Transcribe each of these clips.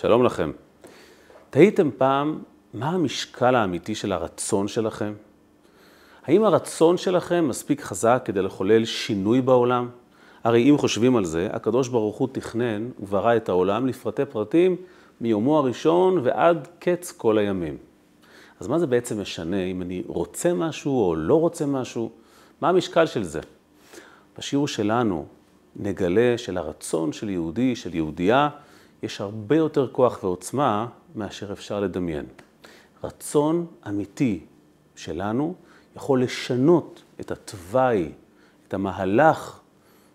שלום לכם. תהיתם פעם מה המשקל האמיתי של הרצון שלכם? האם הרצון שלכם מספיק חזק כדי לחולל שינוי בעולם? הרי אם חושבים על זה, הקדוש ברוך הוא תכנן וברא את העולם לפרטי פרטים מיומו הראשון ועד קץ כל הימים. אז מה זה בעצם משנה אם אני רוצה משהו או לא רוצה משהו? מה המשקל של זה? בשיעור שלנו נגלה שלרצון של יהודי, של יהודייה, יש הרבה יותר כוח ועוצמה מאשר אפשר לדמיין. רצון אמיתי שלנו יכול לשנות את התוואי, את המהלך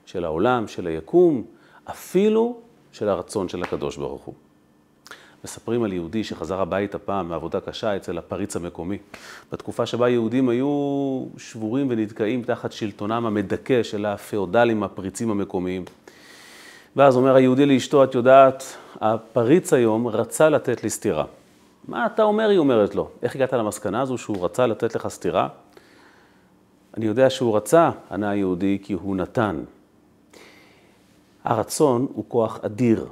של העולם, של היקום, אפילו של הרצון של הקדוש ברוך הוא. מספרים על יהודי שחזר הביתה פעם מעבודה קשה אצל הפריץ המקומי. בתקופה שבה יהודים היו שבורים ונתקעים תחת שלטונם המדכא של הפאודלים הפריצים המקומיים. ואז אומר היהודי לאשתו, את יודעת, הפריץ היום רצה לתת לי סטירה. מה אתה אומר? היא אומרת לו. איך הגעת למסקנה הזו שהוא רצה לתת לך סטירה? אני יודע שהוא רצה, ענה היהודי, כי הוא נתן. הרצון הוא כוח אדיר.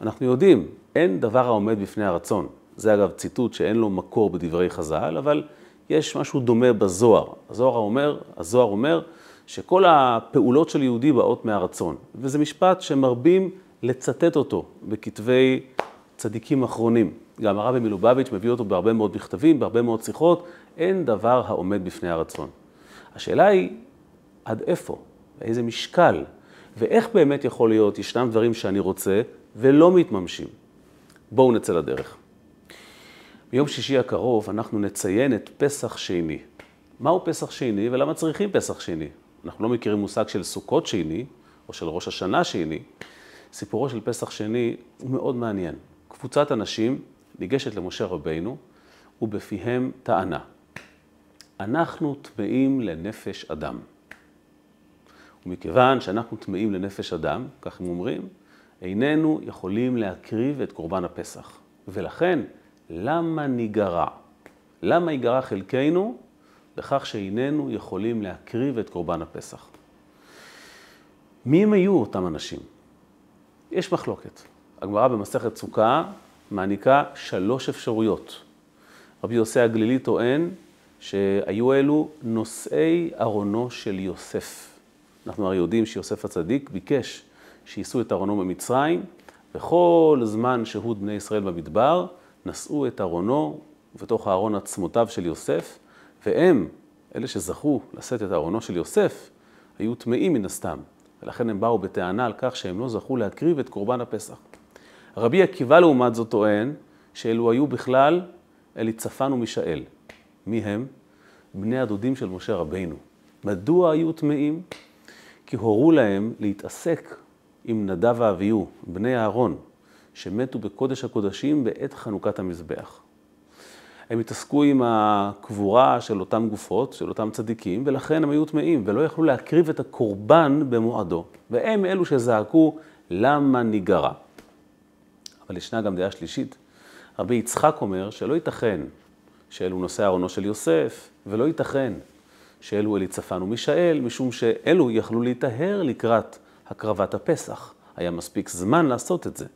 אנחנו יודעים, אין דבר העומד בפני הרצון. זה אגב ציטוט שאין לו מקור בדברי חז"ל, אבל יש משהו דומה בזוהר. הזוהר אומר, הזוהר אומר שכל הפעולות של יהודי באות מהרצון. וזה משפט שמרבים לצטט אותו בכתבי צדיקים אחרונים. גם הרבי מלובביץ' מביא אותו בהרבה מאוד מכתבים, בהרבה מאוד שיחות, אין דבר העומד בפני הרצון. השאלה היא, עד איפה? באיזה משקל? ואיך באמת יכול להיות, ישנם דברים שאני רוצה ולא מתממשים. בואו נצא לדרך. ביום שישי הקרוב אנחנו נציין את פסח שני. מהו פסח שני ולמה צריכים פסח שני? אנחנו לא מכירים מושג של סוכות שני או של ראש השנה שני. סיפורו של פסח שני הוא מאוד מעניין. קבוצת אנשים ניגשת למשה רבינו ובפיהם טענה. אנחנו טמאים לנפש אדם. ומכיוון שאנחנו טמאים לנפש אדם, כך הם אומרים, איננו יכולים להקריב את קורבן הפסח. ולכן, למה ניגרע? למה ייגרע חלקנו? בכך שאיננו יכולים להקריב את קורבן הפסח. מי הם היו אותם אנשים? יש מחלוקת. הגמרא במסכת סוכה מעניקה שלוש אפשרויות. רבי יוסי הגלילי טוען שהיו אלו נושאי ארונו של יוסף. אנחנו הרי יודעים שיוסף הצדיק ביקש שיישאו את ארונו במצרים, וכל זמן שהות בני ישראל במדבר, נשאו את ארונו בתוך הארון עצמותיו של יוסף, והם, אלה שזכו לשאת את ארונו של יוסף, היו טמאים מן הסתם, ולכן הם באו בטענה על כך שהם לא זכו להקריב את קורבן הפסח. רבי עקיבא לעומת זאת טוען שאלו היו בכלל אליצפן ומישאל. מי הם? בני הדודים של משה רבינו. מדוע היו טמאים? כי הורו להם להתעסק עם נדב ואביהו, בני אהרון, שמתו בקודש הקודשים בעת חנוכת המזבח. הם התעסקו עם הקבורה של אותם גופות, של אותם צדיקים, ולכן הם היו טמאים, ולא יכלו להקריב את הקורבן במועדו. והם אלו שזעקו, למה ניגרע? אבל ישנה גם דעה שלישית. רבי יצחק אומר שלא ייתכן שאלו נושאי ארונו של יוסף, ולא ייתכן שאלו אליצפן ומישאל, משום שאלו יכלו להיטהר לקראת הקרבת הפסח. היה מספיק זמן לעשות את זה.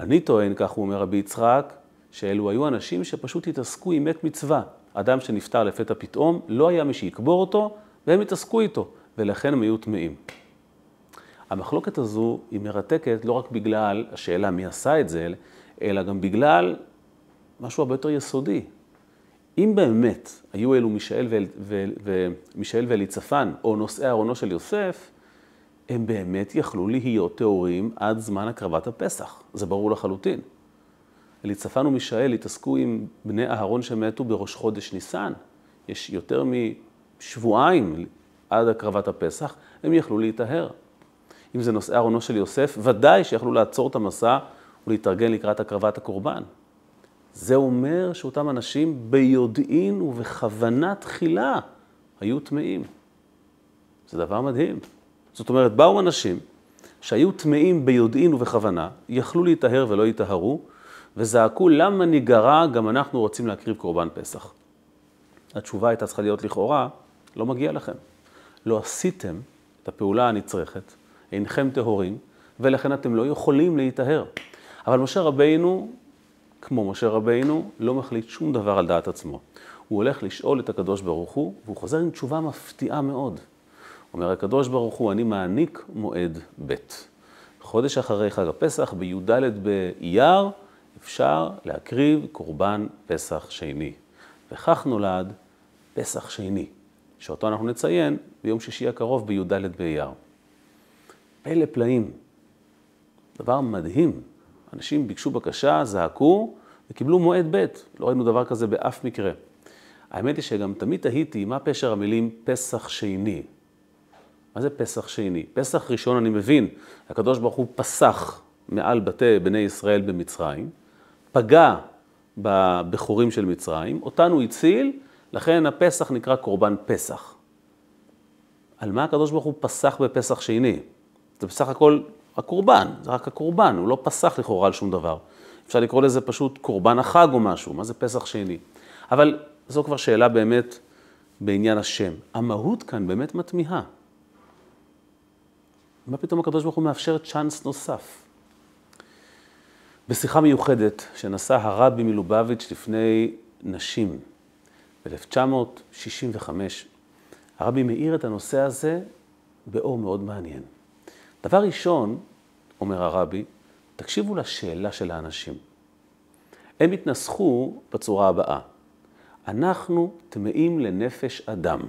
אני טוען, כך הוא אומר רבי יצחק, שאלו היו אנשים שפשוט התעסקו עם מת מצווה. אדם שנפטר לפתע פתאום, לא היה מי שיקבור אותו, והם התעסקו איתו, ולכן הם היו טמאים. המחלוקת הזו היא מרתקת לא רק בגלל השאלה מי עשה את זה, אלא גם בגלל משהו הרבה יותר יסודי. אם באמת היו אלו מישאל, ומישאל ואליצפן, או נושאי ארונו של יוסף, הם באמת יכלו להיות טהורים עד זמן הקרבת הפסח. זה ברור לחלוטין. אליצפן ומישאל התעסקו עם בני אהרון שמתו בראש חודש ניסן. יש יותר משבועיים עד הקרבת הפסח, הם יכלו להיטהר. אם זה נושאי ארונו של יוסף, ודאי שיכלו לעצור את המסע ולהתארגן לקראת הקרבת הקורבן. זה אומר שאותם אנשים ביודעין ובכוונה תחילה היו טמאים. זה דבר מדהים. זאת אומרת, באו אנשים שהיו טמאים ביודעין ובכוונה, יכלו להיטהר ולא ייטהרו, וזעקו, למה ניגרע, גם אנחנו רוצים להקריב קורבן פסח. התשובה הייתה צריכה להיות לכאורה, לא מגיע לכם. לא עשיתם את הפעולה הנצרכת, אינכם טהורים, ולכן אתם לא יכולים להיטהר. אבל משה רבינו, כמו משה רבינו, לא מחליט שום דבר על דעת עצמו. הוא הולך לשאול את הקדוש ברוך הוא, והוא חוזר עם תשובה מפתיעה מאוד. אומר הקדוש ברוך הוא, אני מעניק מועד ב'. חודש אחרי חג הפסח, בי"ד באייר, אפשר להקריב קורבן פסח שני. וכך נולד פסח שני, שאותו אנחנו נציין ביום שישי הקרוב בי"ד באייר. פלא פלאים, דבר מדהים. אנשים ביקשו בקשה, זעקו וקיבלו מועד ב'. לא ראינו דבר כזה באף מקרה. האמת היא שגם תמיד תהיתי מה פשר המילים פסח שני. מה זה פסח שני? פסח ראשון אני מבין, הקדוש ברוך הוא פסח מעל בתי בני ישראל במצרים, פגע בבכורים של מצרים, אותנו הציל, לכן הפסח נקרא קורבן פסח. על מה הקדוש ברוך הוא פסח בפסח שני? זה בסך הכל הקורבן, זה רק הקורבן, הוא לא פסח לכאורה על שום דבר. אפשר לקרוא לזה פשוט קורבן החג או משהו, מה זה פסח שני? אבל זו כבר שאלה באמת בעניין השם. המהות כאן באמת מתמיהה. מה פתאום הקדוש ברוך הוא מאפשר צ'אנס נוסף? בשיחה מיוחדת שנשא הרבי מלובביץ' לפני נשים ב-1965, הרבי מאיר את הנושא הזה באור מאוד מעניין. דבר ראשון, אומר הרבי, תקשיבו לשאלה של האנשים. הם התנסחו בצורה הבאה: אנחנו טמאים לנפש אדם.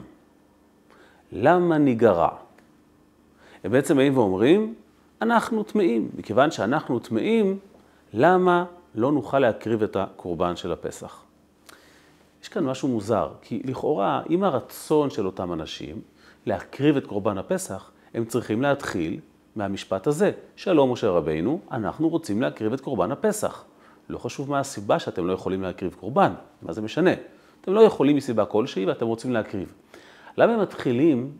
למה ניגרע? הם בעצם באים ואומרים, אנחנו טמאים. מכיוון שאנחנו טמאים, למה לא נוכל להקריב את הקורבן של הפסח? יש כאן משהו מוזר, כי לכאורה, אם הרצון של אותם אנשים להקריב את קורבן הפסח, הם צריכים להתחיל מהמשפט הזה, שלום משה רבינו, אנחנו רוצים להקריב את קורבן הפסח. לא חשוב מה הסיבה שאתם לא יכולים להקריב קורבן, מה זה משנה? אתם לא יכולים מסיבה כלשהי ואתם רוצים להקריב. למה הם מתחילים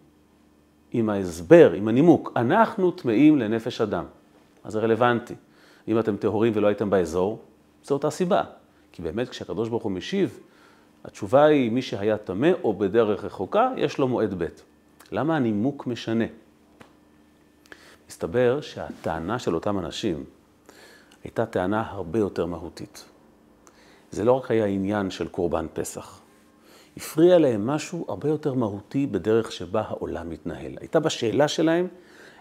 עם ההסבר, עם הנימוק, אנחנו טמאים לנפש אדם? אז זה רלוונטי. אם אתם טהורים ולא הייתם באזור, זו אותה סיבה. כי באמת כשהקדוש ברוך הוא משיב, התשובה היא מי שהיה טמא או בדרך רחוקה, יש לו מועד ב'. למה הנימוק משנה? מסתבר שהטענה של אותם אנשים הייתה טענה הרבה יותר מהותית. זה לא רק היה עניין של קורבן פסח. הפריע להם משהו הרבה יותר מהותי בדרך שבה העולם מתנהל. הייתה בשאלה שלהם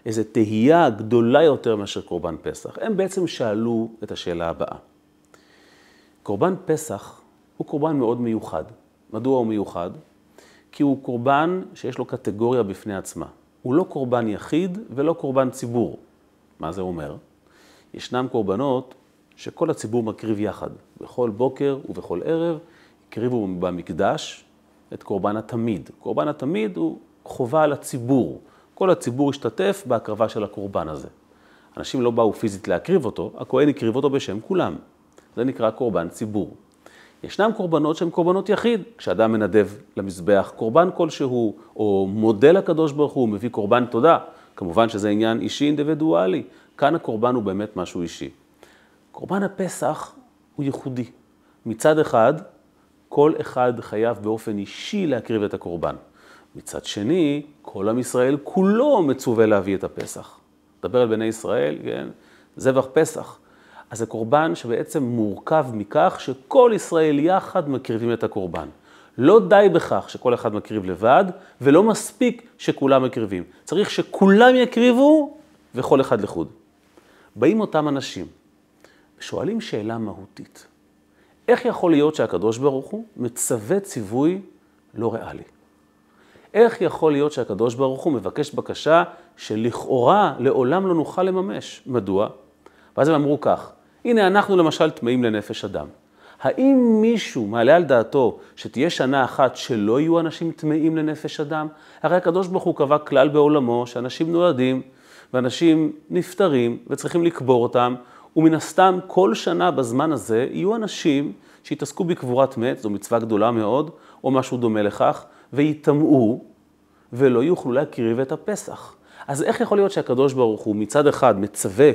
איזו תהייה גדולה יותר מאשר קורבן פסח. הם בעצם שאלו את השאלה הבאה. קורבן פסח הוא קורבן מאוד מיוחד. מדוע הוא מיוחד? כי הוא קורבן שיש לו קטגוריה בפני עצמה. הוא לא קורבן יחיד ולא קורבן ציבור. מה זה אומר? ישנם קורבנות שכל הציבור מקריב יחד. בכל בוקר ובכל ערב הקריבו במקדש את קורבן התמיד. קורבן התמיד הוא חובה על הציבור. כל הציבור השתתף בהקרבה של הקורבן הזה. אנשים לא באו פיזית להקריב אותו, הכהן הקריב אותו בשם כולם. זה נקרא קורבן ציבור. ישנם קורבנות שהן קורבנות יחיד. כשאדם מנדב למזבח קורבן כלשהו, או מודה לקדוש ברוך הוא, מביא קורבן תודה. כמובן שזה עניין אישי אינדיבידואלי. כאן הקורבן הוא באמת משהו אישי. קורבן הפסח הוא ייחודי. מצד אחד, כל אחד חייב באופן אישי להקריב את הקורבן. מצד שני, כל עם ישראל כולו מצווה להביא את הפסח. מדבר על בני ישראל, כן? זבח פסח. אז זה קורבן שבעצם מורכב מכך שכל ישראל יחד מקריבים את הקורבן. לא די בכך שכל אחד מקריב לבד, ולא מספיק שכולם מקריבים. צריך שכולם יקריבו וכל אחד לחוד. באים אותם אנשים ושואלים שאלה מהותית. איך יכול להיות שהקדוש ברוך הוא מצווה ציווי לא ריאלי? איך יכול להיות שהקדוש ברוך הוא מבקש בקשה שלכאורה לעולם לא נוכל לממש? מדוע? ואז הם אמרו כך, הנה אנחנו למשל טמאים לנפש אדם. האם מישהו מעלה על דעתו שתהיה שנה אחת שלא יהיו אנשים טמאים לנפש אדם? הרי הקדוש ברוך הוא קבע כלל בעולמו שאנשים נולדים ואנשים נפטרים וצריכים לקבור אותם, ומן הסתם כל שנה בזמן הזה יהיו אנשים שיתעסקו בקבורת מת, זו מצווה גדולה מאוד, או משהו דומה לכך, ויטמאו ולא יוכלו להקריב את הפסח. אז איך יכול להיות שהקדוש ברוך הוא מצד אחד מצווה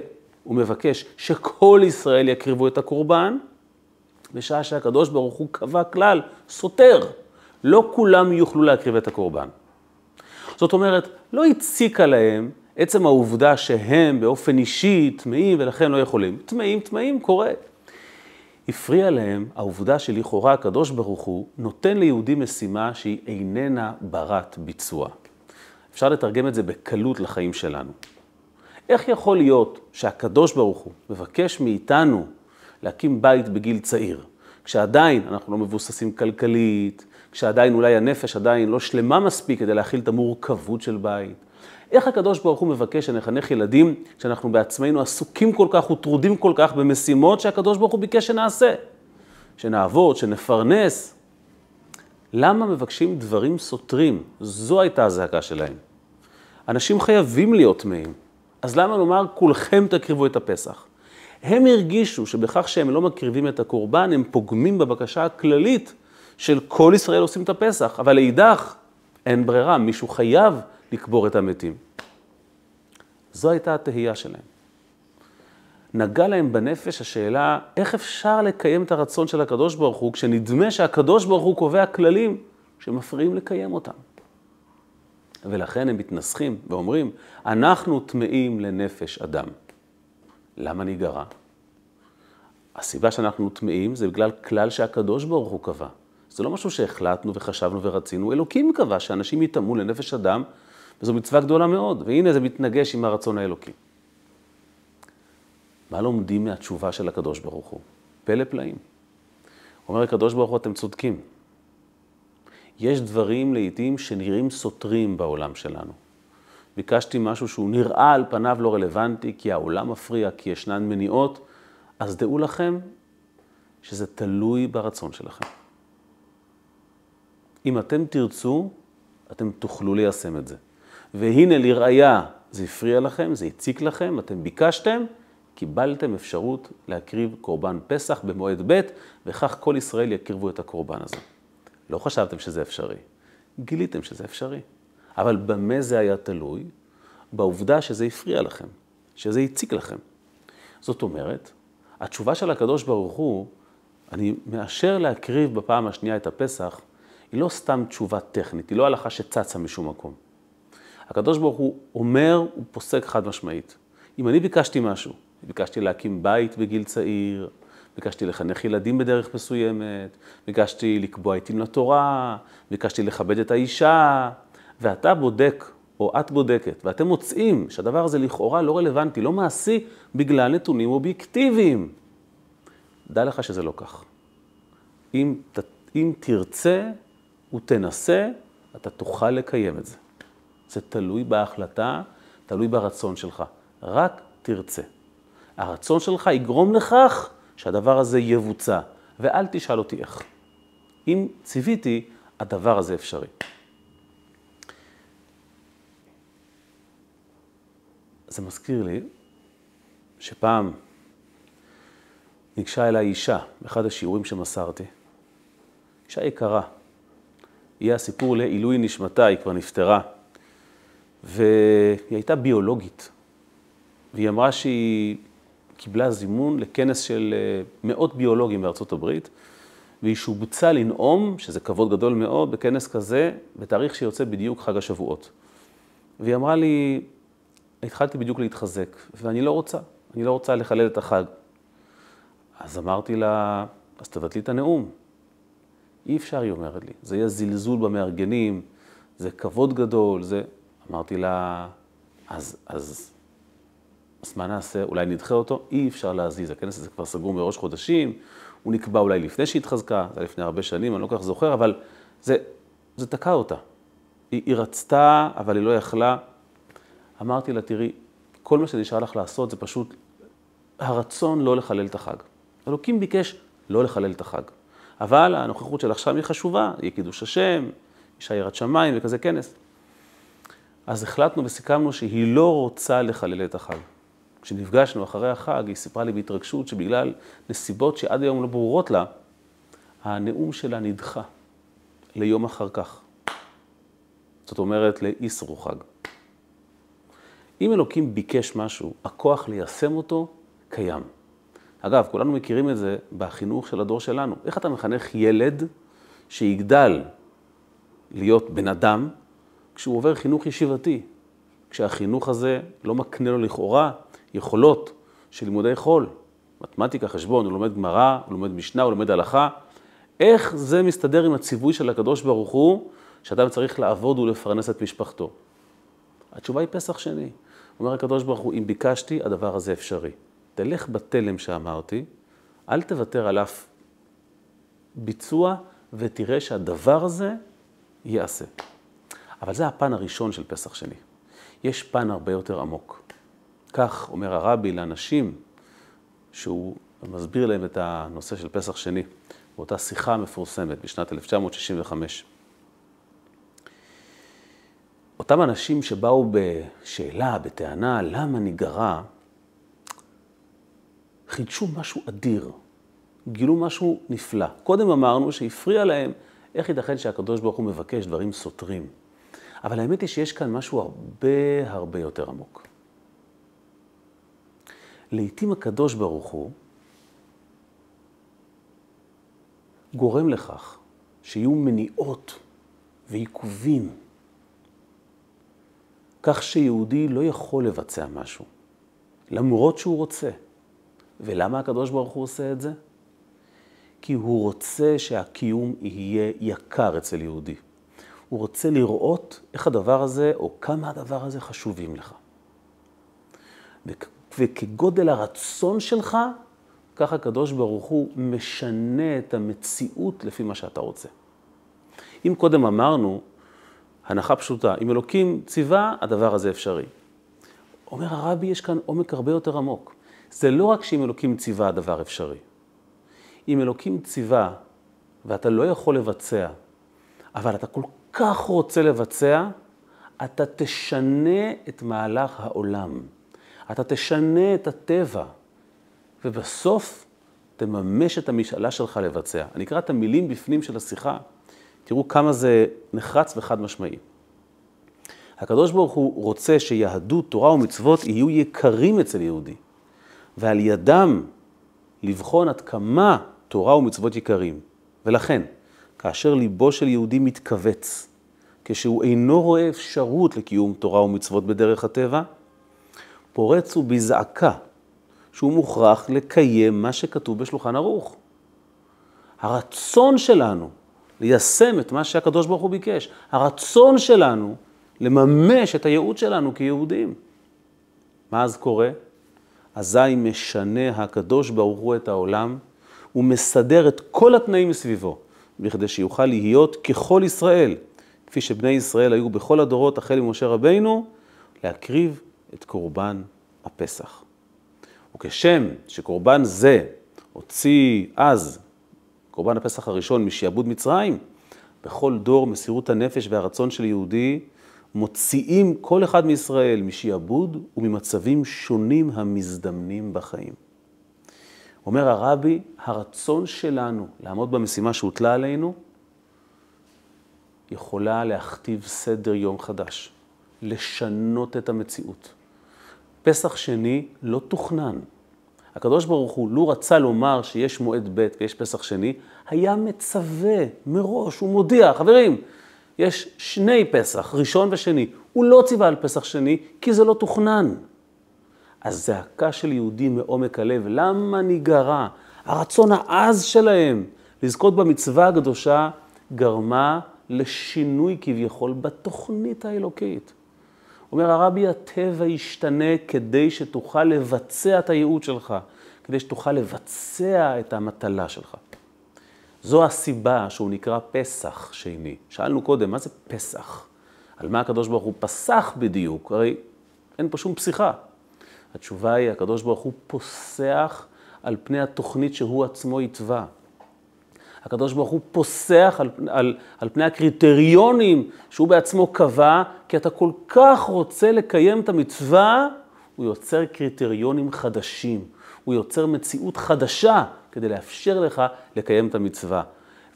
ומבקש שכל ישראל יקריבו את הקורבן, בשעה שהקדוש ברוך הוא קבע כלל סותר, לא כולם יוכלו להקריב את הקורבן. זאת אומרת, לא הציקה להם עצם העובדה שהם באופן אישי טמאים ולכן לא יכולים. טמאים, טמאים, קורה. הפריע להם העובדה שלכאורה הקדוש ברוך הוא נותן ליהודי משימה שהיא איננה ברת ביצוע. אפשר לתרגם את זה בקלות לחיים שלנו. איך יכול להיות שהקדוש ברוך הוא מבקש מאיתנו להקים בית בגיל צעיר, כשעדיין אנחנו לא מבוססים כלכלית, כשעדיין אולי הנפש עדיין לא שלמה מספיק כדי להכיל את המורכבות של בית? איך הקדוש ברוך הוא מבקש שנחנך ילדים כשאנחנו בעצמנו עסוקים כל כך וטרודים כל כך במשימות שהקדוש ברוך הוא ביקש שנעשה? שנעבוד, שנפרנס. למה מבקשים דברים סותרים? זו הייתה הזעקה שלהם. אנשים חייבים להיות טמאים, אז למה לומר כולכם תקריבו את הפסח? הם הרגישו שבכך שהם לא מקריבים את הקורבן, הם פוגמים בבקשה הכללית של כל ישראל עושים את הפסח, אבל לאידך, אין ברירה, מישהו חייב לקבור את המתים. זו הייתה התהייה שלהם. נגע להם בנפש השאלה, איך אפשר לקיים את הרצון של הקדוש ברוך הוא, כשנדמה שהקדוש ברוך הוא קובע כללים שמפריעים לקיים אותם. ולכן הם מתנסחים ואומרים, אנחנו טמאים לנפש אדם. למה ניגרע? הסיבה שאנחנו טמאים זה בגלל כלל שהקדוש ברוך הוא קבע. זה לא משהו שהחלטנו וחשבנו ורצינו, אלוקים קבע שאנשים יטמאו לנפש אדם וזו מצווה גדולה מאוד, והנה זה מתנגש עם הרצון האלוקי. מה לומדים מהתשובה של הקדוש ברוך הוא? פלא פלאים. אומר הקדוש ברוך הוא, אתם צודקים. יש דברים לעיתים שנראים סותרים בעולם שלנו. ביקשתי משהו שהוא נראה על פניו לא רלוונטי, כי העולם מפריע, כי ישנן מניעות, אז דעו לכם שזה תלוי ברצון שלכם. אם אתם תרצו, אתם תוכלו ליישם את זה. והנה לראיה, זה הפריע לכם, זה הציק לכם, אתם ביקשתם, קיבלתם אפשרות להקריב קורבן פסח במועד ב', וכך כל ישראל יקריבו את הקורבן הזה. לא חשבתם שזה אפשרי, גיליתם שזה אפשרי. אבל במה זה היה תלוי? בעובדה שזה הפריע לכם, שזה הציק לכם. זאת אומרת, התשובה של הקדוש ברוך הוא, אני מאשר להקריב בפעם השנייה את הפסח, היא לא סתם תשובה טכנית, היא לא הלכה שצצה משום מקום. הקדוש ברוך הוא אומר, הוא פוסק חד משמעית. אם אני ביקשתי משהו, ביקשתי להקים בית בגיל צעיר, ביקשתי לחנך ילדים בדרך מסוימת, ביקשתי לקבוע עתים לתורה, ביקשתי לכבד את האישה, ואתה בודק, או את בודקת, ואתם מוצאים שהדבר הזה לכאורה לא רלוונטי, לא מעשי, בגלל נתונים אובייקטיביים. דע לך שזה לא כך. אם, אם תרצה ותנסה, אתה תוכל לקיים את זה. זה תלוי בהחלטה, תלוי ברצון שלך. רק תרצה. הרצון שלך יגרום לכך שהדבר הזה יבוצע, ואל תשאל אותי איך. אם ציוויתי, הדבר הזה אפשרי. זה מזכיר לי שפעם ניגשה אליי אישה, באחד השיעורים שמסרתי, אישה יקרה. יהיה הסיפור לעילוי נשמתה, היא כבר נפטרה. והיא הייתה ביולוגית, והיא אמרה שהיא קיבלה זימון לכנס של אה, מאות ביולוגים בארצות הברית, והיא שובצה לנאום, שזה כבוד גדול מאוד, בכנס כזה, בתאריך שיוצא בדיוק חג השבועות. והיא אמרה לי, התחלתי בדיוק להתחזק, ואני לא רוצה, אני לא רוצה לחלל את החג. אז אמרתי לה, אז תבטלי את הנאום. אי אפשר, היא אומרת לי, זה יהיה זלזול במארגנים, זה כבוד גדול, זה... אמרתי לה, אז, אז, אז מה נעשה? אולי נדחה אותו? אי אפשר להזיז, הכנס הזה כבר סגור מראש חודשים, הוא נקבע אולי לפני שהתחזקה, זה היה לפני הרבה שנים, אני לא כל כך זוכר, אבל זה, זה תקע אותה. היא, היא רצתה, אבל היא לא יכלה. אמרתי לה, תראי, כל מה שנשאר לך לעשות זה פשוט הרצון לא לחלל את החג. אלוקים ביקש לא לחלל את החג. אבל הנוכחות שלך שם היא חשובה, יהיה קידוש השם, אישה יראת שמיים וכזה כנס. אז החלטנו וסיכמנו שהיא לא רוצה לחלל את החג. כשנפגשנו אחרי החג, היא סיפרה לי בהתרגשות שבגלל נסיבות שעד היום לא ברורות לה, הנאום שלה נדחה ליום אחר כך. זאת אומרת, לאיסרו חג. אם אלוקים ביקש משהו, הכוח ליישם אותו קיים. אגב, כולנו מכירים את זה בחינוך של הדור שלנו. איך אתה מחנך ילד שיגדל להיות בן אדם כשהוא עובר חינוך ישיבתי, כשהחינוך הזה לא מקנה לו לכאורה יכולות של לימודי חול, מתמטיקה, חשבון, הוא לומד גמרא, הוא לומד משנה, הוא לומד הלכה. איך זה מסתדר עם הציווי של הקדוש ברוך הוא, שאדם צריך לעבוד ולפרנס את משפחתו? התשובה היא פסח שני. אומר הקדוש ברוך הוא, אם ביקשתי, הדבר הזה אפשרי. תלך בתלם שאמרתי, אל תוותר על אף ביצוע, ותראה שהדבר הזה ייעשה. אבל זה הפן הראשון של פסח שני. יש פן הרבה יותר עמוק. כך אומר הרבי לאנשים, שהוא מסביר להם את הנושא של פסח שני, באותה שיחה מפורסמת בשנת 1965. אותם אנשים שבאו בשאלה, בטענה, למה ניגרע, חידשו משהו אדיר, גילו משהו נפלא. קודם אמרנו שהפריע להם איך ייתכן שהקדוש ברוך הוא מבקש דברים סותרים. אבל האמת היא שיש כאן משהו הרבה הרבה יותר עמוק. לעתים הקדוש ברוך הוא גורם לכך שיהיו מניעות ועיכובים, כך שיהודי לא יכול לבצע משהו, למרות שהוא רוצה. ולמה הקדוש ברוך הוא עושה את זה? כי הוא רוצה שהקיום יהיה יקר אצל יהודי. הוא רוצה לראות איך הדבר הזה, או כמה הדבר הזה חשובים לך. וכגודל הרצון שלך, ככה הקדוש ברוך הוא משנה את המציאות לפי מה שאתה רוצה. אם קודם אמרנו, הנחה פשוטה, אם אלוקים ציווה, הדבר הזה אפשרי. אומר הרבי, יש כאן עומק הרבה יותר עמוק. זה לא רק שאם אלוקים ציווה הדבר אפשרי. אם אלוקים ציווה ואתה לא יכול לבצע, אבל אתה כל כך רוצה לבצע, אתה תשנה את מהלך העולם. אתה תשנה את הטבע, ובסוף תממש את המשאלה שלך לבצע. אני אקרא את המילים בפנים של השיחה, תראו כמה זה נחרץ וחד משמעי. הקדוש ברוך הוא רוצה שיהדות, תורה ומצוות יהיו יקרים אצל יהודי, ועל ידם לבחון עד כמה תורה ומצוות יקרים. ולכן, כאשר ליבו של יהודי מתכווץ, כשהוא אינו רואה אפשרות לקיום תורה ומצוות בדרך הטבע, פורץ הוא בזעקה שהוא מוכרח לקיים מה שכתוב בשולחן ערוך. הרצון שלנו ליישם את מה שהקדוש ברוך הוא ביקש, הרצון שלנו לממש את הייעוד שלנו כיהודים. מה אז קורה? אזי משנה הקדוש ברוך הוא את העולם ומסדר את כל התנאים מסביבו, בכדי שיוכל להיות ככל ישראל, כפי שבני ישראל היו בכל הדורות, החל ממשה רבינו, להקריב את קורבן הפסח. וכשם שקורבן זה הוציא אז, קורבן הפסח הראשון, משעבוד מצרים, בכל דור מסירות הנפש והרצון של יהודי מוציאים כל אחד מישראל משעבוד וממצבים שונים המזדמנים בחיים. אומר הרבי, הרצון שלנו לעמוד במשימה שהוטלה עלינו, יכולה להכתיב סדר יום חדש, לשנות את המציאות. פסח שני לא תוכנן. הקדוש ברוך הוא, לו רצה לומר שיש מועד ב' ויש פסח שני, היה מצווה מראש, הוא מודיע, חברים, יש שני פסח, ראשון ושני. הוא לא ציווה על פסח שני, כי זה לא תוכנן. הזעקה של יהודים מעומק הלב, למה ניגרע? הרצון העז שלהם לזכות במצווה הקדושה גרמה לשינוי כביכול בתוכנית האלוקית. אומר הרבי, הטבע ישתנה כדי שתוכל לבצע את הייעוד שלך, כדי שתוכל לבצע את המטלה שלך. זו הסיבה שהוא נקרא פסח שני. שאלנו קודם, מה זה פסח? על מה הקדוש ברוך הוא פסח בדיוק? הרי אין פה שום פסיכה. התשובה היא, הקדוש ברוך הוא פוסח על פני התוכנית שהוא עצמו התווה. הקדוש ברוך הוא פוסח על, על, על פני הקריטריונים שהוא בעצמו קבע, כי אתה כל כך רוצה לקיים את המצווה, הוא יוצר קריטריונים חדשים, הוא יוצר מציאות חדשה כדי לאפשר לך לקיים את המצווה.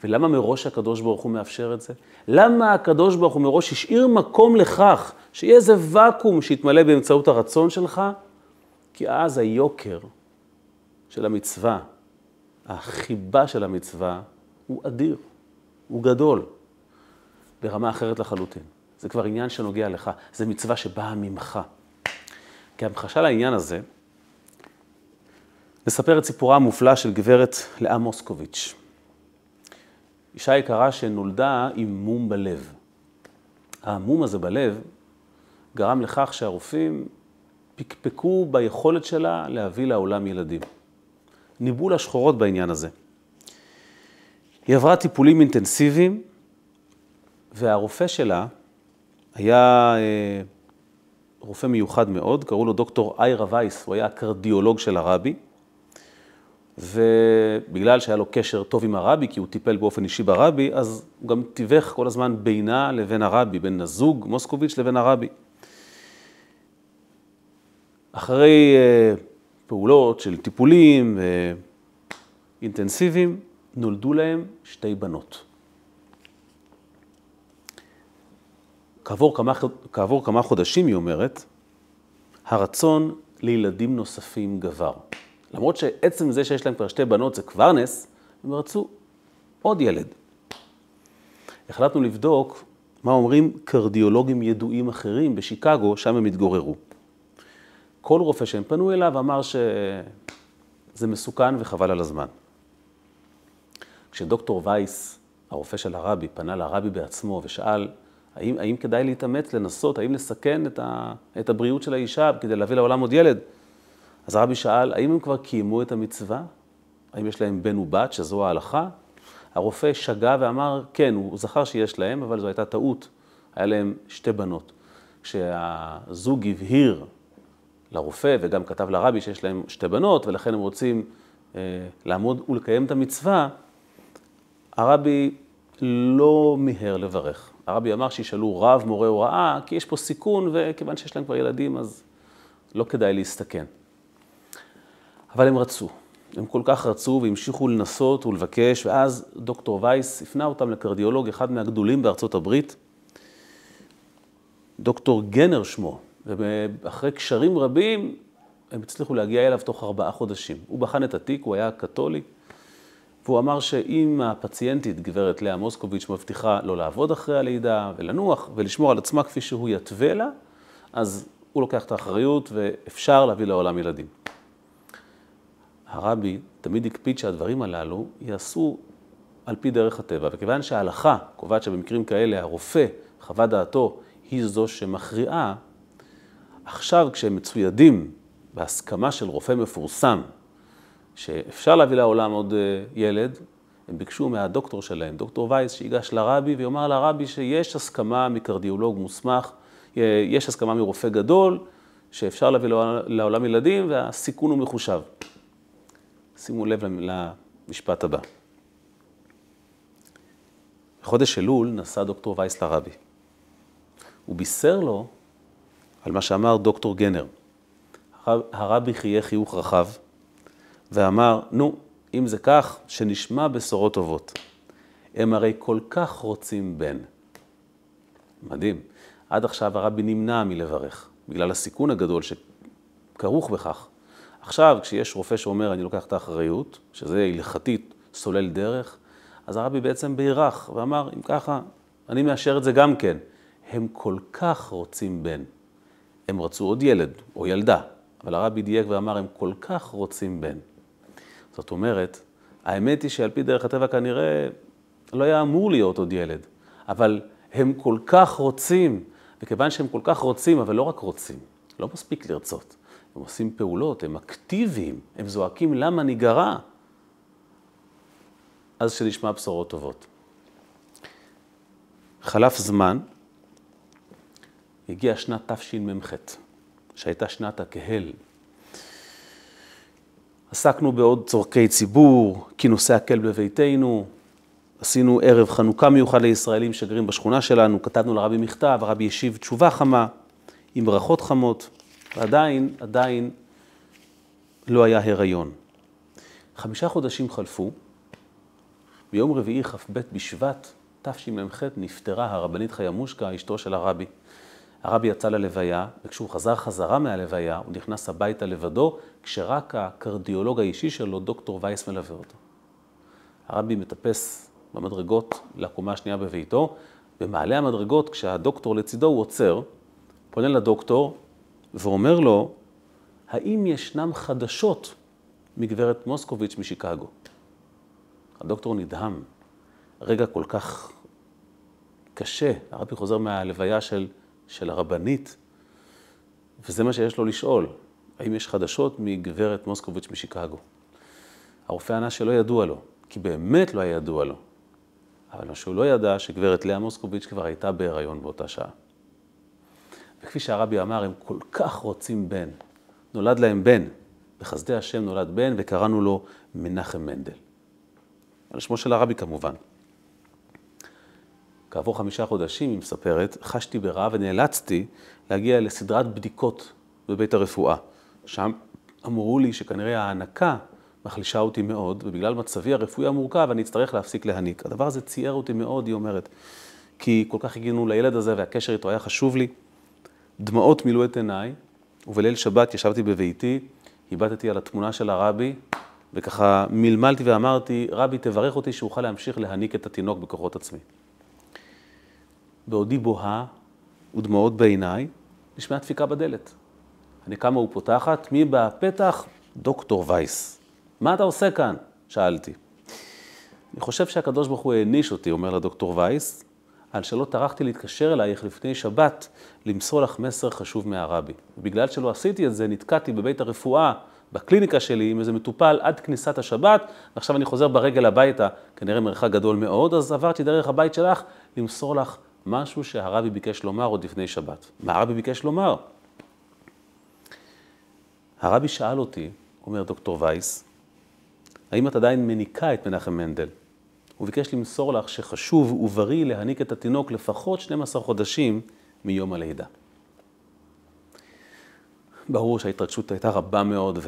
ולמה מראש הקדוש ברוך הוא מאפשר את זה? למה הקדוש ברוך הוא מראש השאיר מקום לכך שיהיה איזה ואקום שיתמלא באמצעות הרצון שלך? כי אז היוקר של המצווה, החיבה של המצווה, הוא אדיר, הוא גדול, ברמה אחרת לחלוטין. זה כבר עניין שנוגע לך, זה מצווה שבאה ממך. כהמחשה לעניין הזה, נספר את סיפורה המופלא של גברת לאה מוסקוביץ'. אישה יקרה שנולדה עם מום בלב. המום הזה בלב גרם לכך שהרופאים פקפקו ביכולת שלה להביא לעולם ילדים. ניבאו לה שחורות בעניין הזה. היא עברה טיפולים אינטנסיביים, והרופא שלה היה אה, רופא מיוחד מאוד, קראו לו דוקטור איירה וייס, הוא היה הקרדיולוג של הרבי, ובגלל שהיה לו קשר טוב עם הרבי, כי הוא טיפל באופן אישי ברבי, אז הוא גם תיווך כל הזמן בינה לבין הרבי, בין הזוג מוסקוביץ' לבין הרבי. אחרי אה, פעולות של טיפולים אה, אינטנסיביים, נולדו להם שתי בנות. כעבור כמה, כעבור כמה חודשים, היא אומרת, הרצון לילדים נוספים גבר. למרות שעצם זה שיש להם כבר שתי בנות זה כבר נס, הם רצו עוד ילד. החלטנו לבדוק מה אומרים קרדיולוגים ידועים אחרים בשיקגו, שם הם התגוררו. כל רופא שהם פנו אליו אמר שזה מסוכן וחבל על הזמן. כשדוקטור וייס, הרופא של הרבי, פנה לרבי בעצמו ושאל, האם, האם כדאי להתאמץ, לנסות, האם לסכן את, ה, את הבריאות של האישה כדי להביא לעולם עוד ילד? אז הרבי שאל, האם הם כבר קיימו את המצווה? האם יש להם בן ובת, שזו ההלכה? הרופא שגה ואמר, כן, הוא זכר שיש להם, אבל זו הייתה טעות. היה להם שתי בנות. כשהזוג הבהיר לרופא וגם כתב לרבי שיש להם שתי בנות, ולכן הם רוצים אה, לעמוד ולקיים את המצווה, הרבי לא מיהר לברך. הרבי אמר שישאלו רב מורה הוראה, כי יש פה סיכון, וכיוון שיש להם כבר ילדים, אז לא כדאי להסתכן. אבל הם רצו. הם כל כך רצו והמשיכו לנסות ולבקש, ואז דוקטור וייס הפנה אותם לקרדיולוג, אחד מהגדולים בארצות הברית, דוקטור גנר שמו, ואחרי קשרים רבים הם הצליחו להגיע אליו תוך ארבעה חודשים. הוא בחן את התיק, הוא היה קתולי, והוא אמר שאם הפציינטית, גברת לאה מוסקוביץ', מבטיחה לא לעבוד אחרי הלידה ולנוח ולשמור על עצמה כפי שהוא יתווה לה, אז הוא לוקח את האחריות ואפשר להביא לעולם ילדים. הרבי תמיד הקפיד שהדברים הללו ייעשו על פי דרך הטבע, וכיוון שההלכה קובעת שבמקרים כאלה הרופא, חוות דעתו, היא זו שמכריעה, עכשיו כשהם מצוידים בהסכמה של רופא מפורסם, שאפשר להביא לעולם עוד אה, ילד, הם ביקשו מהדוקטור שלהם, דוקטור וייס, שיגש לרבי ויאמר לרבי שיש הסכמה מקרדיולוג מוסמך, אה, יש הסכמה מרופא גדול, שאפשר להביא לעולם ילדים והסיכון הוא מחושב. שימו לב למשפט הבא. בחודש אלול נסע דוקטור וייס לרבי. הוא בישר לו על מה שאמר דוקטור גנר. הרבי חייך חיוך רחב ואמר, נו, אם זה כך, שנשמע בשורות טובות. הם הרי כל כך רוצים בן. מדהים. עד עכשיו הרבי נמנע מלברך, בגלל הסיכון הגדול שכרוך בכך. עכשיו, כשיש רופא שאומר, אני לוקח את האחריות, שזה הלכתית סולל דרך, אז הרבי בעצם בירך ואמר, אם ככה, אני מאשר את זה גם כן. הם כל כך רוצים בן. הם רצו עוד ילד או ילדה, אבל הרבי דייק ואמר, הם כל כך רוצים בן. זאת אומרת, האמת היא שעל פי דרך הטבע כנראה לא היה אמור להיות עוד ילד, אבל הם כל כך רוצים, וכיוון שהם כל כך רוצים, אבל לא רק רוצים, לא מספיק לרצות, הם עושים פעולות, הם אקטיביים, הם זועקים למה ניגרע, אז שנשמע בשורות טובות. חלף זמן, הגיעה שנת תשמ"ח, שהייתה שנת הקהל. עסקנו בעוד צורכי ציבור, כינוסי הקל בביתנו, עשינו ערב חנוכה מיוחד לישראלים שגרים בשכונה שלנו, כתבנו לרבי מכתב, הרבי השיב תשובה חמה, עם ברכות חמות. ועדיין, עדיין לא היה הריון. חמישה חודשים חלפו, ביום רביעי כ"ב בשבט תשמ"ח נפטרה הרבנית חיה מושקה, אשתו של הרבי. הרבי יצא ללוויה, וכשהוא חזר חזרה מהלוויה, הוא נכנס הביתה לבדו, כשרק הקרדיולוג האישי שלו, דוקטור וייס, מלווה אותו. הרבי מטפס במדרגות לקומה השנייה בביתו, במעלה המדרגות, כשהדוקטור לצידו, הוא עוצר, פונה לדוקטור ואומר לו, האם ישנם חדשות מגברת מוסקוביץ' משיקגו? הדוקטור נדהם. רגע כל כך קשה, הרבי חוזר מהלוויה של, של הרבנית, וזה מה שיש לו לשאול, האם יש חדשות מגברת מוסקוביץ' משיקגו? הרופא ענה שלא ידוע לו, כי באמת לא היה ידוע לו. אבל מה שהוא לא ידע, שגברת לאה מוסקוביץ' כבר הייתה בהיריון באותה שעה. וכפי שהרבי אמר, הם כל כך רוצים בן. נולד להם בן. בחסדי השם נולד בן, וקראנו לו מנחם מנדל. על שמו של הרבי כמובן. כעבור חמישה חודשים, היא מספרת, חשתי ברעב ונאלצתי להגיע לסדרת בדיקות בבית הרפואה. שם אמרו לי שכנראה ההנקה מחלישה אותי מאוד, ובגלל מצבי הרפואי המורכב אני אצטרך להפסיק להניק. הדבר הזה צייר אותי מאוד, היא אומרת, כי כל כך הגיענו לילד הזה והקשר איתו היה חשוב לי. דמעות מילאו את עיניי, ובליל שבת ישבתי בביתי, הבטתי על התמונה של הרבי, וככה מלמלתי ואמרתי, רבי, תברך אותי שאוכל להמשיך להניק את התינוק בכוחות עצמי. בעודי בוהה ודמעות בעיניי, נשמעה דפיקה בדלת. אני קמה ופותחת, מי בפתח? דוקטור וייס. מה אתה עושה כאן? שאלתי. אני חושב שהקדוש ברוך הוא העניש אותי, אומר לדוקטור וייס, על שלא טרחתי להתקשר אלייך לפני שבת למסור לך מסר חשוב מהרבי. ובגלל שלא עשיתי את זה, נתקעתי בבית הרפואה, בקליניקה שלי, עם איזה מטופל עד כניסת השבת, ועכשיו אני חוזר ברגל הביתה, כנראה מרחק גדול מאוד, אז עברתי דרך הבית שלך למסור לך משהו שהרבי ביקש לומר עוד לפני שבת. מה הרבי ביקש לומר? הרבי שאל אותי, אומר דוקטור וייס, האם את עדיין מניקה את מנחם מנדל? הוא ביקש למסור לך שחשוב ובריא להניק את התינוק לפחות 12 חודשים מיום הלידה. ברור שההתרגשות הייתה רבה מאוד,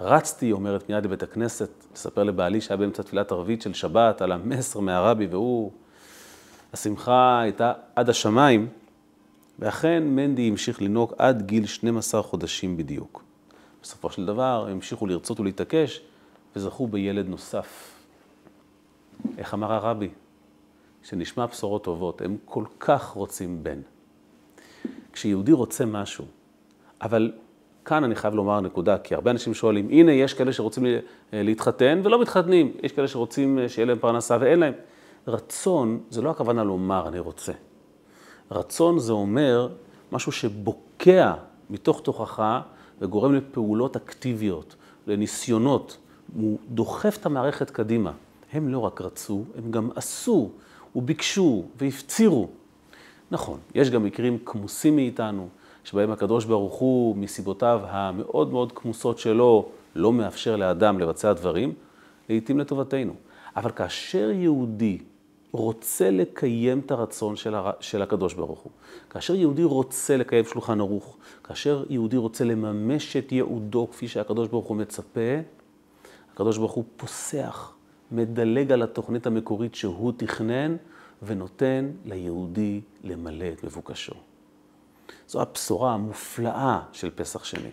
ורצתי, אומרת, מיד לבית הכנסת, לספר לבעלי שהיה באמצע תפילת ערבית של שבת על המסר מהרבי, והוא, השמחה הייתה עד השמיים, ואכן מנדי המשיך לנהוג עד גיל 12 חודשים בדיוק. בסופו של דבר הם המשיכו לרצות ולהתעקש, וזכו בילד נוסף. איך אמר הרבי? כשנשמע בשורות טובות, הם כל כך רוצים בן. כשיהודי רוצה משהו, אבל כאן אני חייב לומר נקודה, כי הרבה אנשים שואלים, הנה, יש כאלה שרוצים להתחתן ולא מתחתנים, יש כאלה שרוצים שיהיה להם פרנסה ואין להם. רצון זה לא הכוונה לומר אני רוצה. רצון זה אומר משהו שבוקע מתוך תוכך וגורם לפעולות אקטיביות, לניסיונות, הוא דוחף את המערכת קדימה. הם לא רק רצו, הם גם עשו, וביקשו, והפצירו. נכון, יש גם מקרים כמוסים מאיתנו, שבהם הקדוש ברוך הוא, מסיבותיו המאוד מאוד כמוסות שלו, לא מאפשר לאדם לבצע דברים, לעתים לטובתנו. אבל כאשר יהודי רוצה לקיים את הרצון של, הר... של הקדוש ברוך הוא, כאשר יהודי רוצה לקיים שולחן ערוך, כאשר יהודי רוצה לממש את ייעודו כפי שהקדוש ברוך הוא מצפה, הקדוש ברוך הוא פוסח, מדלג על התוכנית המקורית שהוא תכנן, ונותן ליהודי למלא את מבוקשו. זו הבשורה המופלאה של פסח שני.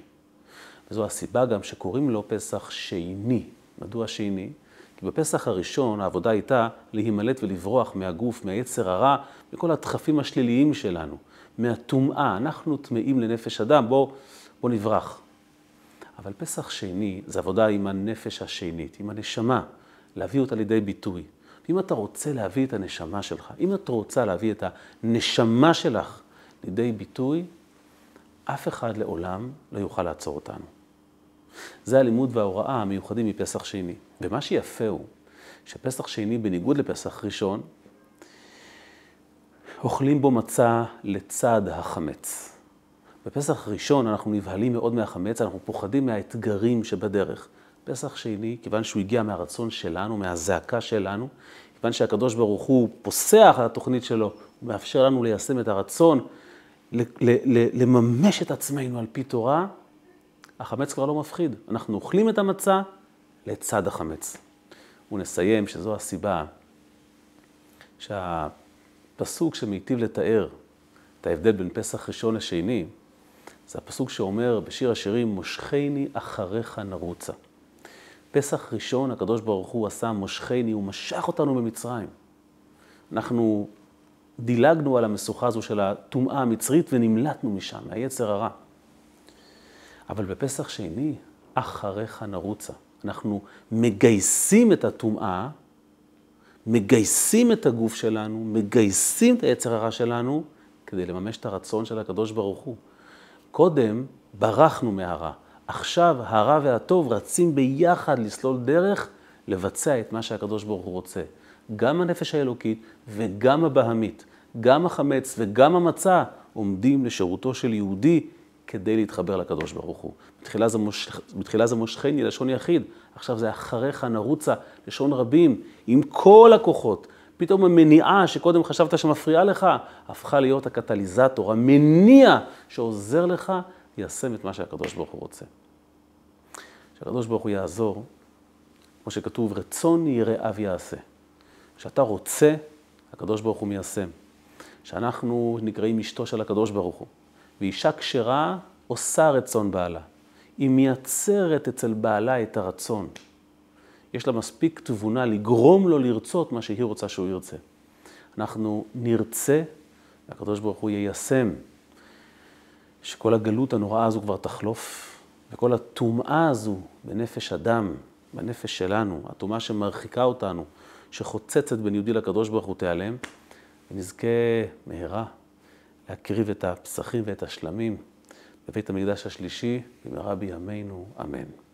וזו הסיבה גם שקוראים לו פסח שני. מדוע שני? כי בפסח הראשון העבודה הייתה להימלט ולברוח מהגוף, מהיצר הרע, מכל הדחפים השליליים שלנו, מהטומאה. אנחנו טמאים לנפש אדם, בואו בוא נברח. אבל פסח שני זה עבודה עם הנפש השנית, עם הנשמה, להביא אותה לידי ביטוי. ואם אתה רוצה להביא את הנשמה שלך, אם את רוצה להביא את הנשמה שלך לידי ביטוי, אף אחד לעולם לא יוכל לעצור אותנו. זה הלימוד וההוראה המיוחדים מפסח שני. ומה שיפה הוא, שפסח שני, בניגוד לפסח ראשון, אוכלים בו מצה לצד החמץ. בפסח ראשון אנחנו נבהלים מאוד מהחמץ, אנחנו פוחדים מהאתגרים שבדרך. פסח שני, כיוון שהוא הגיע מהרצון שלנו, מהזעקה שלנו, כיוון שהקדוש ברוך הוא פוסח על התוכנית שלו, הוא מאפשר לנו ליישם את הרצון, לממש את עצמנו על פי תורה, החמץ כבר לא מפחיד. אנחנו אוכלים את המצה לצד החמץ. ונסיים שזו הסיבה שהפסוק שמיטיב לתאר את ההבדל בין פסח ראשון לשני, זה הפסוק שאומר בשיר השירים, מושכני אחריך נרוצה. פסח ראשון, הקדוש ברוך הוא עשה מושכני, הוא משך אותנו במצרים. אנחנו דילגנו על המשוכה הזו של הטומאה המצרית ונמלטנו משם, מהיצר הרע. אבל בפסח שני, אחריך נרוצה. אנחנו מגייסים את הטומאה, מגייסים את הגוף שלנו, מגייסים את היצר הרע שלנו, כדי לממש את הרצון של הקדוש ברוך הוא. קודם ברחנו מהרע, עכשיו הרע והטוב רצים ביחד לסלול דרך לבצע את מה שהקדוש ברוך הוא רוצה. גם הנפש האלוקית וגם הבהמית, גם החמץ וגם המצה עומדים לשירותו של יהודי כדי להתחבר לקדוש ברוך הוא. בתחילה זה, מוש... בתחילה זה מושכני, לשון יחיד, עכשיו זה אחריך נרוצה, לשון רבים, עם כל הכוחות. פתאום המניעה שקודם חשבת שמפריעה לך, הפכה להיות הקטליזטור, המניע שעוזר לך ליישם את מה שהקדוש ברוך הוא רוצה. שהקדוש ברוך הוא יעזור, כמו שכתוב, רצון יראיו יעשה. כשאתה רוצה, הקדוש ברוך הוא מיישם. שאנחנו נקראים אשתו של הקדוש ברוך הוא. ואישה כשרה עושה רצון בעלה. היא מייצרת אצל בעלה את הרצון. יש לה מספיק תבונה לגרום לו לרצות מה שהיא רוצה שהוא ירצה. אנחנו נרצה, והקדוש ברוך הוא יישם, שכל הגלות הנוראה הזו כבר תחלוף, וכל הטומאה הזו בנפש אדם, בנפש שלנו, הטומאה שמרחיקה אותנו, שחוצצת בין יהודי לקדוש ברוך הוא תיעלם, ונזכה מהרה להקריב את הפסחים ואת השלמים בבית המקדש השלישי, במהרה בימינו, אמן.